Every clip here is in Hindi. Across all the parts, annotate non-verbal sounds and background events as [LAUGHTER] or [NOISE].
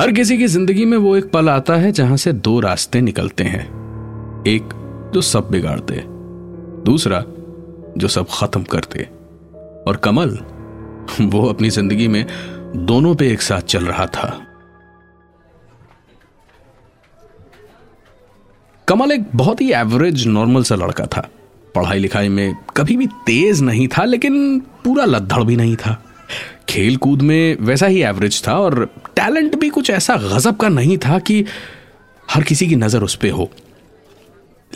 हर किसी की ज़िंदगी में वो एक पल आता है जहाँ से दो रास्ते निकलते हैं। एक, जो सब बिगाड़ते, दूसरा, जो सब खत्म करते। और कमल, वो अपनी ज़िंदगी में दोनों पे एक साथ चल रहा था। कमल एक बहुत ही एवरेज नॉर्मल सा लड़का था। पढ़ाई लिखाई में कभी भी तेज नहीं था, लेकिन पूरा लद्दड़ भी नहीं था। खेल कूद में वैसा ही एवरेज था और टैलेंट भी कुछ ऐसा गजब का नहीं था कि हर किसी की नज़र उस पर हो।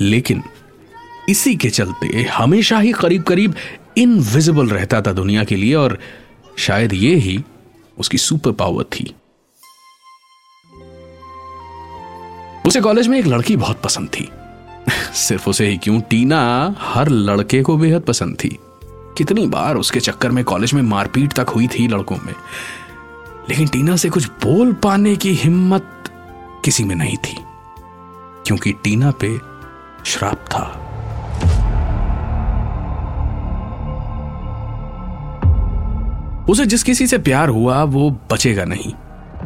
लेकिन इसी के चलते हमेशा ही करीब करीब इनविजिबल रहता था दुनिया के लिए और शायद ये ही उसकी सुपर पावर थी। उसे कॉलेज में एक लड़की बहुत पसंद थी। [LAUGHS] सिर्फ़ उसे ही क्यों? टीना हर लड़के को बेहद पसंद थी। कितनी बार उसके चक्कर में कॉलेज में मारपीट तक हुई थी लड़कों में। लेकिन टीना से कुछ बोल पाने की हिम्मत किसी में नहीं थी, क्योंकि टीना पे श्राप था। उसे जिस किसी से प्यार हुआ, वो बचेगा नहीं,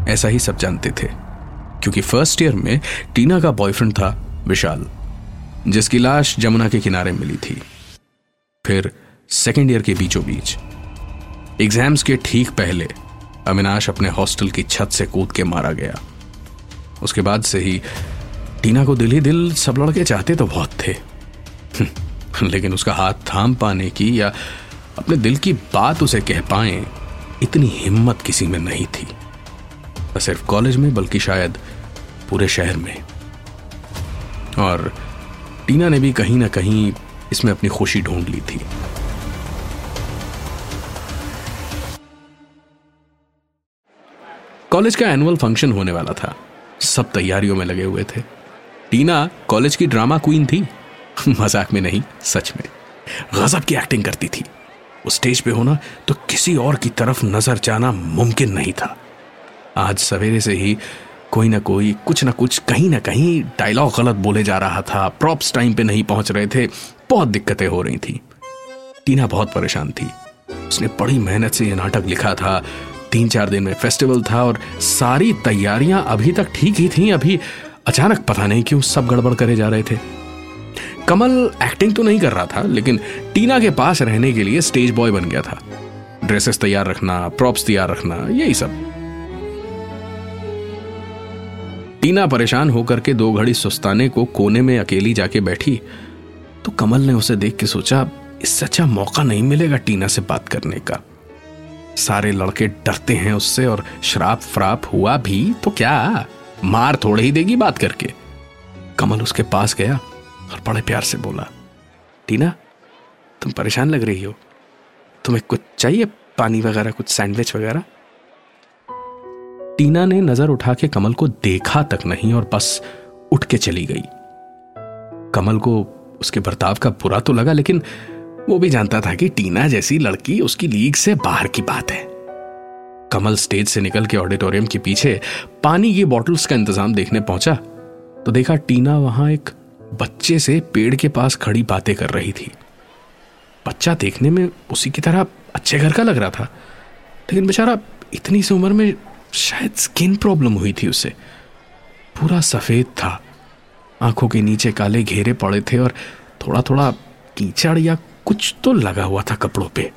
ऐसा ही सब जानते थे, क्योंकि फ़र्स्ट ईयर में टीना का बॉयफ्रेंड था विशाल, जिसकी लाश जमुना के किनारे मिली थी। फिर सेकेंड ईयर के बीचों बीच। एग्ज़ाम्स के ठीक पहले, अविनाश अपने हॉस्टल की छत से कूद के मारा गया। उसके बाद से ही, टीना को दिल ही दिल, सब लड़के चाहते तो बहुत थे। लेकिन उसका हाथ थाम पाने की या अपने दिल की बात उसे कह पाए, इतनी हिम्मत किसी में नहीं थी। न सिर्फ़ कॉलेज में, बल्कि शायद पूरे शहर में। और टीना ने भी कहीं ना कहीं इसमें अपनी खुशी ढूंढ ली थी। कॉलेज का एनुअल फ़ंक्शन होने वाला था। सब तैयारियों में लगे हुए थे। टीना कॉलेज की ड्रामा क्वीन थी। [LAUGHS] मज़ाक में नहीं, सच में। गजब की एक्टिंग करती थी। वो स्टेज पे होना तो किसी और की तरफ़ नज़र जाना मुमकिन नहीं था। आज सवेरे से ही कोई ना कोई, कुछ ना कुछ, कहीं ना कहीं डायलॉग गलत बोले जा रहा था। प्रॉप्स टाइम पे नहीं पहुँच रहे थे। बहुत दिक्कतें हो रही थी। टीना बहुत परेशान थी। उसने बड़ी मेहनत से यह नाटक लिखा था। तीन चार दिन में फेस्टिवल था और सारी तैयारियाँ अभी तक ठीक ही थी। अभी अचानक पता नहीं क्यों सब गड़बड़ करे जा रहे थे। कमल एक्टिंग तो नहीं कर रहा था, लेकिन टीना के पास रहने के लिए स्टेज बॉय बन गया था। ड्रेसेस तैयार रखना प्रॉप्स तैयार रखना, यही सब। टीना परेशान होकर के दो घड़ी सुस्ताने को कोने में अकेली जाके बैठी तो कमल ने उसे देख के सोचा, इससे अच्छा मौका नहीं मिलेगा टीना से बात करने का। सारे लड़के डरते हैं उससे और शराब फ्राप हुआ भी तो क्या? मार थोड़े ही देगी बात करके। कमल उसके पास गया और बड़े प्यार से बोला, टीना, तुम परेशान लग रही हो। तुम्हें कुछ चाहिए? पानी वगैरह, कुछ सैंडविच वगैरह? टीना ने नज़र उठा के कमल को देखा तक नहीं और बस उठ के चली गई। कमल को उसके बर्ताव का बुरा तो लगा, लेकिन वो भी जानता था कि टीना जैसी लड़की उसकी लीग से बाहर की बात है। कमल स्टेज से निकल के ऑडिटोरियम के पीछे पानी की बॉटल्स का इंतज़ाम देखने पहुँचा तो देखा टीना वहाँ एक बच्चे से पेड़ के पास खड़ी बातें कर रही थी। बच्चा देखने में उसी की तरह अच्छे घर का लग रहा था, लेकिन बेचारा इतनी सी उम्र में शायद स्किन प्रॉब्लम हुई थी उसे। पूरा सफ़ेद था, आँखों के नीचे काले घेरे पड़े थे और थोड़ा थोड़ा कीचड़ या कुछ तो लगा हुआ था कपड़ों पे।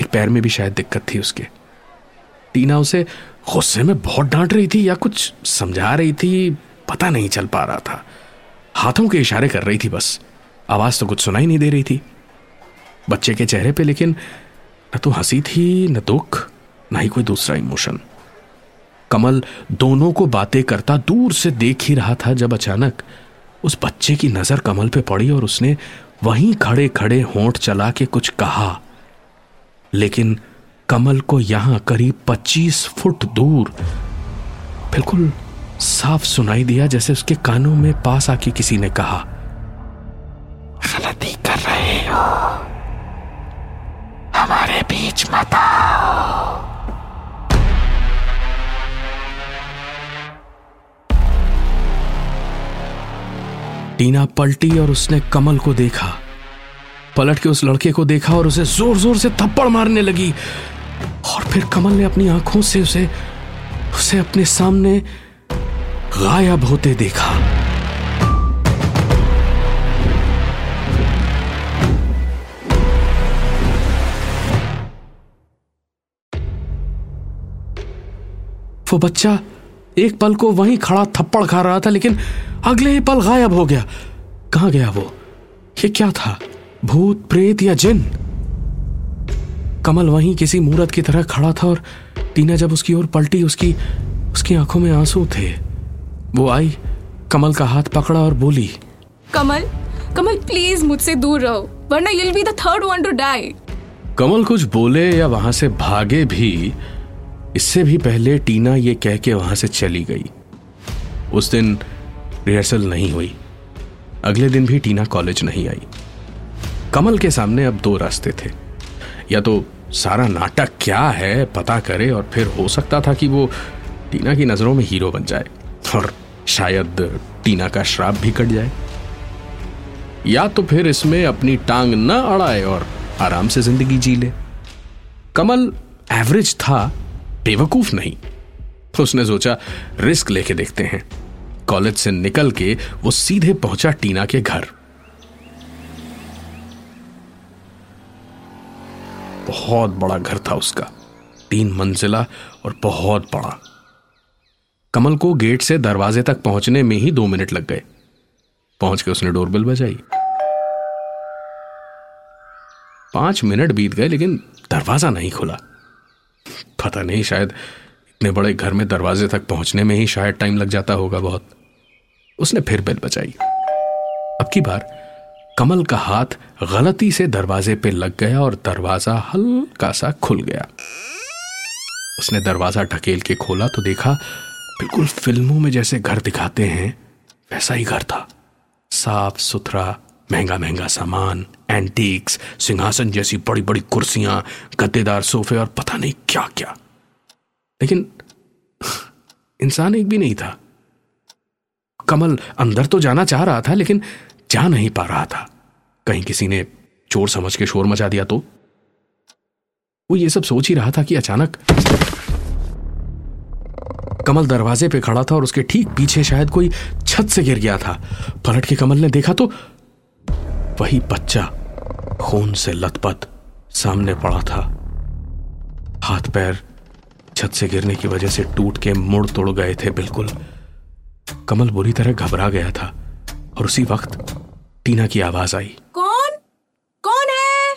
एक पैर में भी शायद दिक्कत थी उसके। टीना उसे गुस्से में बहुत डांट रही थी या कुछ समझा रही थी, पता नहीं चल पा रहा था। हाथों के इशारे कर रही थी बस। आवाज़ तो कुछ सुनाई नहीं दे रही थी। बच्चे के चेहरे पे लेकिन न तो हँसी थी, न दुख, न ही कोई दूसरा इमोशन। कमल दोनों को बातें करता दूर से देख ही रहा था जब अचानक उस बच्चे की नज़र कमल पे पड़ी और उसने वहीं खड़े खड़े होंठ चला के कुछ कहा। लेकिन कमल को यहाँ करीब 25 फुट दूर बिल्कुल साफ़ सुनाई दिया, जैसे उसके कानों में पास आके किसी ने कहा। गलती कर रहे हो। हमारे बीच मत आओ। टीना पलटी और उसने कमल को देखा। पलट के उस लड़के को देखा और उसे ज़ोर ज़ोर से थप्पड़ मारने लगी। और फिर कमल ने अपनी आँखों से उसे उसे अपने सामने गायब होते देखा। वो बच्चा एक पल को वहीं खड़ा थप्पड़ खा रहा था लेकिन अगले ही पल गायब हो गया। कहाँ गया वो? ये क्या था? भूत प्रेत या जिन? कमल वहीं किसी मूर्त की तरह खड़ा था और टीना जब उसकी ओर पलटी उसकी उसकी आँखों में आँसू थे। वो आई कमल का हाथ पकड़ा और बोली कमल कमल प्लीज़ मुझसे दूर रहो वरना you'll be the third one to die Kamal कुछ बोले या वहाँ से भागे भी इससे भी पहले टीना ये कह के वहाँ से चली गई। उस दिन रिहर्सल नहीं हुई। अगले दिन भी टीना कॉलेज नहीं आई। कमल के सामने अब दो रास्ते थे। या तो सारा नाटक क्या है, पता करे और फिर हो सकता था कि वो टीना की नज़रों में हीरो बन जाए और शायद टीना का श्राप भी कट जाए। या तो फिर इसमें अपनी टांग न अड़ाए और आराम से ज़िंदगी जी ले। कमल एवरेज था बेवकूफ़ नहीं। उसने सोचा, रिस्क लेके देखते हैं। कॉलेज से निकल के वो सीधे पहुँचा टीना के घर। बहुत बड़ा घर था उसका। तीन मंजिला और बहुत बड़ा। कमल को गेट से दरवाजे तक पहुँचने में ही दो मिनट लग गए। पहुँच के उसने डोरबेल बजाई। पाँच मिनट बीत गए, लेकिन दरवाज़ा नहीं खुला। पता नहीं, शायद इतने बड़े घर में दरवाजे तक पहुँचने में ही शायद टाइम लग जाता होगा बहुत। उसने फिर बेल बचाई अब की बार, कमल का हाथ गलती से दरवाजे पे लग गया और दरवाज़ा हल्का सा खुल गया। उसने दरवाज़ा ढकेल के खोला तो देखा, बिल्कुल फ़िल्मों में जैसे घर दिखाते हैं, वैसा ही घर था। साफ़ सुथरा महँगा महँगा सामान एंटीक्स सिंहासन जैसी बड़ी बड़ी कुर्सियाँ, गद्देदार सोफे और पता नहीं क्या क्या लेकिन इंसान एक भी नहीं था। कमल अंदर तो जाना चाह रहा था, लेकिन जा नहीं पा रहा था। कहीं किसी ने चोर समझ के शोर मचा दिया तो? वो ये सब सोच ही रहा था कि अचानक कमल दरवाजे पे खड़ा था और उसके ठीक पीछे शायद कोई छत से गिर गया था। पलट के कमल ने देखा तो वही बच्चा खून से लथपथ सामने पड़ा था। हाथ पैर छत से गिरने की वजह से टूट के मुड़ तोड़ गए थे बिल्कुल। कमल बुरी तरह घबरा गया था और उसी वक्त टीना की आवाज़ आई। कौन? कौन है?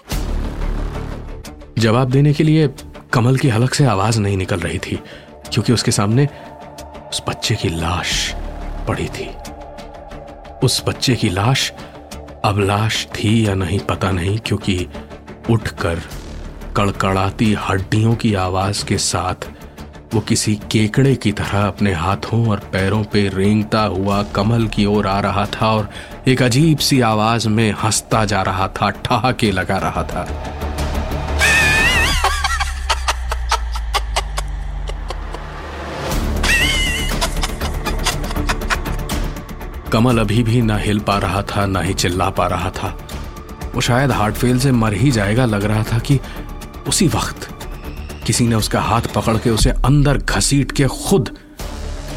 जवाब देने के लिए कमल की हलक से आवाज़ नहीं निकल रही थी क्योंकि उसके सामने उस बच्चे की लाश पड़ी थी। उस बच्चे की लाश अब लाश थी या नहीं पता नहीं, क्योंकि उठकर कड़कड़ाती हड्डियों की आवाज़ के साथ वो किसी केकड़े की तरह अपने हाथों और पैरों पे रेंगता हुआ कमल की ओर आ रहा था और एक अजीब सी आवाज़ में हंसता जा रहा था, ठहाके लगा रहा था। कमल अभी भी ना हिल पा रहा था, ना ही चिल्ला पा रहा था। वो शायद हार्ट फेल से मर ही जाएगा लग रहा था कि उसी वक्त किसी ने उसका हाथ पकड़ के उसे अंदर घसीट के खुद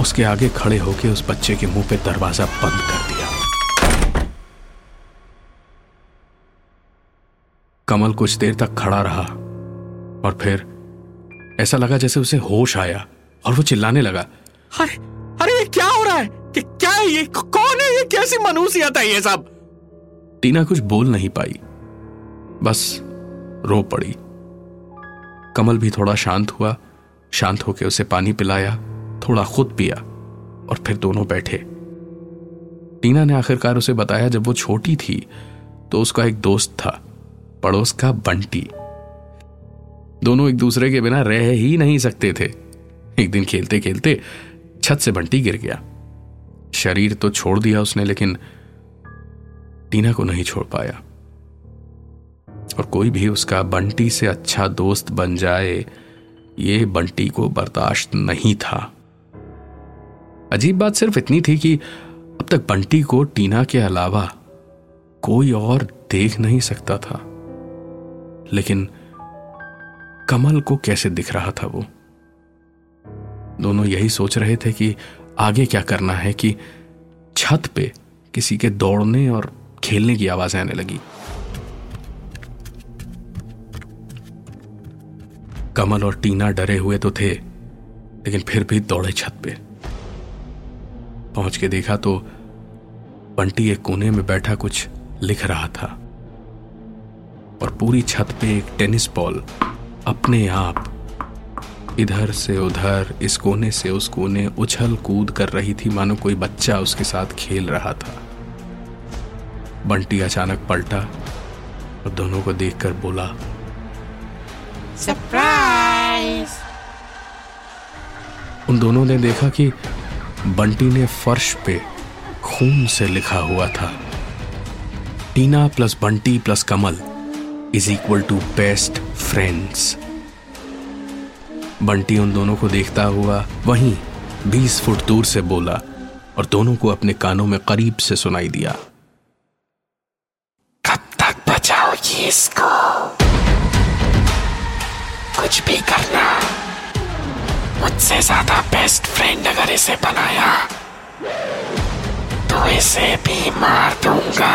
उसके आगे खड़े होके उस बच्चे के मुँह पे दरवाज़ा बंद कर दिया। कमल कुछ देर तक खड़ा रहा और फिर ऐसा लगा जैसे उसे होश आया और वो चिल्लाने लगा अरे अरे क्या हो रहा है? कि क्या है ये, कौन है ये? कैसी मनुष्यता है ये सब? टीना कुछ बोल नहीं पाई। बस रो पड़ी। कमल भी थोड़ा शांत हुआ, शांत होकर उसे पानी पिलाया, थोड़ा खुद पिया और फिर दोनों बैठे। टीना ने आखिरकार उसे बताया, जब वो छोटी थी तो उसका एक दोस्त था, पड़ोस का बंटी। दोनों एक दूसरे के बिना रह ही नहीं सकते थे। एक दिन खेलते खेलते छत से बंटी गिर गया। शरीर तो छोड़ दिया उसने, लेकिन टीना को नहीं छोड़ पाया। और कोई भी उसका बंटी से अच्छा दोस्त बन जाए, ये बंटी को बर्दाश्त नहीं था। अजीब बात सिर्फ़ इतनी थी कि अब तक बंटी को टीना के अलावा कोई और देख नहीं सकता था। लेकिन कमल को कैसे दिख रहा था वो? दोनों यही सोच रहे थे कि आगे क्या करना है कि छत पे किसी के दौड़ने और खेलने की आवाज़ आने लगी। कमल और टीना डरे हुए तो थे, लेकिन फिर भी दौड़े छत पे। पहुँच के देखा तो बंटी एक कोने में बैठा कुछ लिख रहा था। और पूरी छत पे एक टेनिस बॉल अपने आप इधर से उधर इस कोने से उस कोने उछल कूद कर रही थी। मानो कोई बच्चा उसके साथ खेल रहा था। बंटी अचानक पलटा और दोनों को देखकर बोला सरप्राइज़। उन दोनों ने देखा कि बंटी ने फर्श पे खून से लिखा हुआ था। Tina plus Bunty plus Kamal is equal to best friends. Bunty उन दोनों को देखता हुआ वहीं बीस फुट दूर से बोला और दोनों को अपने कानों में करीब से सुनाई दिया। कब तक बचाओगी इसको? कुछ भी करना। मुझसे ज़्यादा बेस्ट फ्रेंड अगर इसे बनाया तो इसे भी मार दूँगा।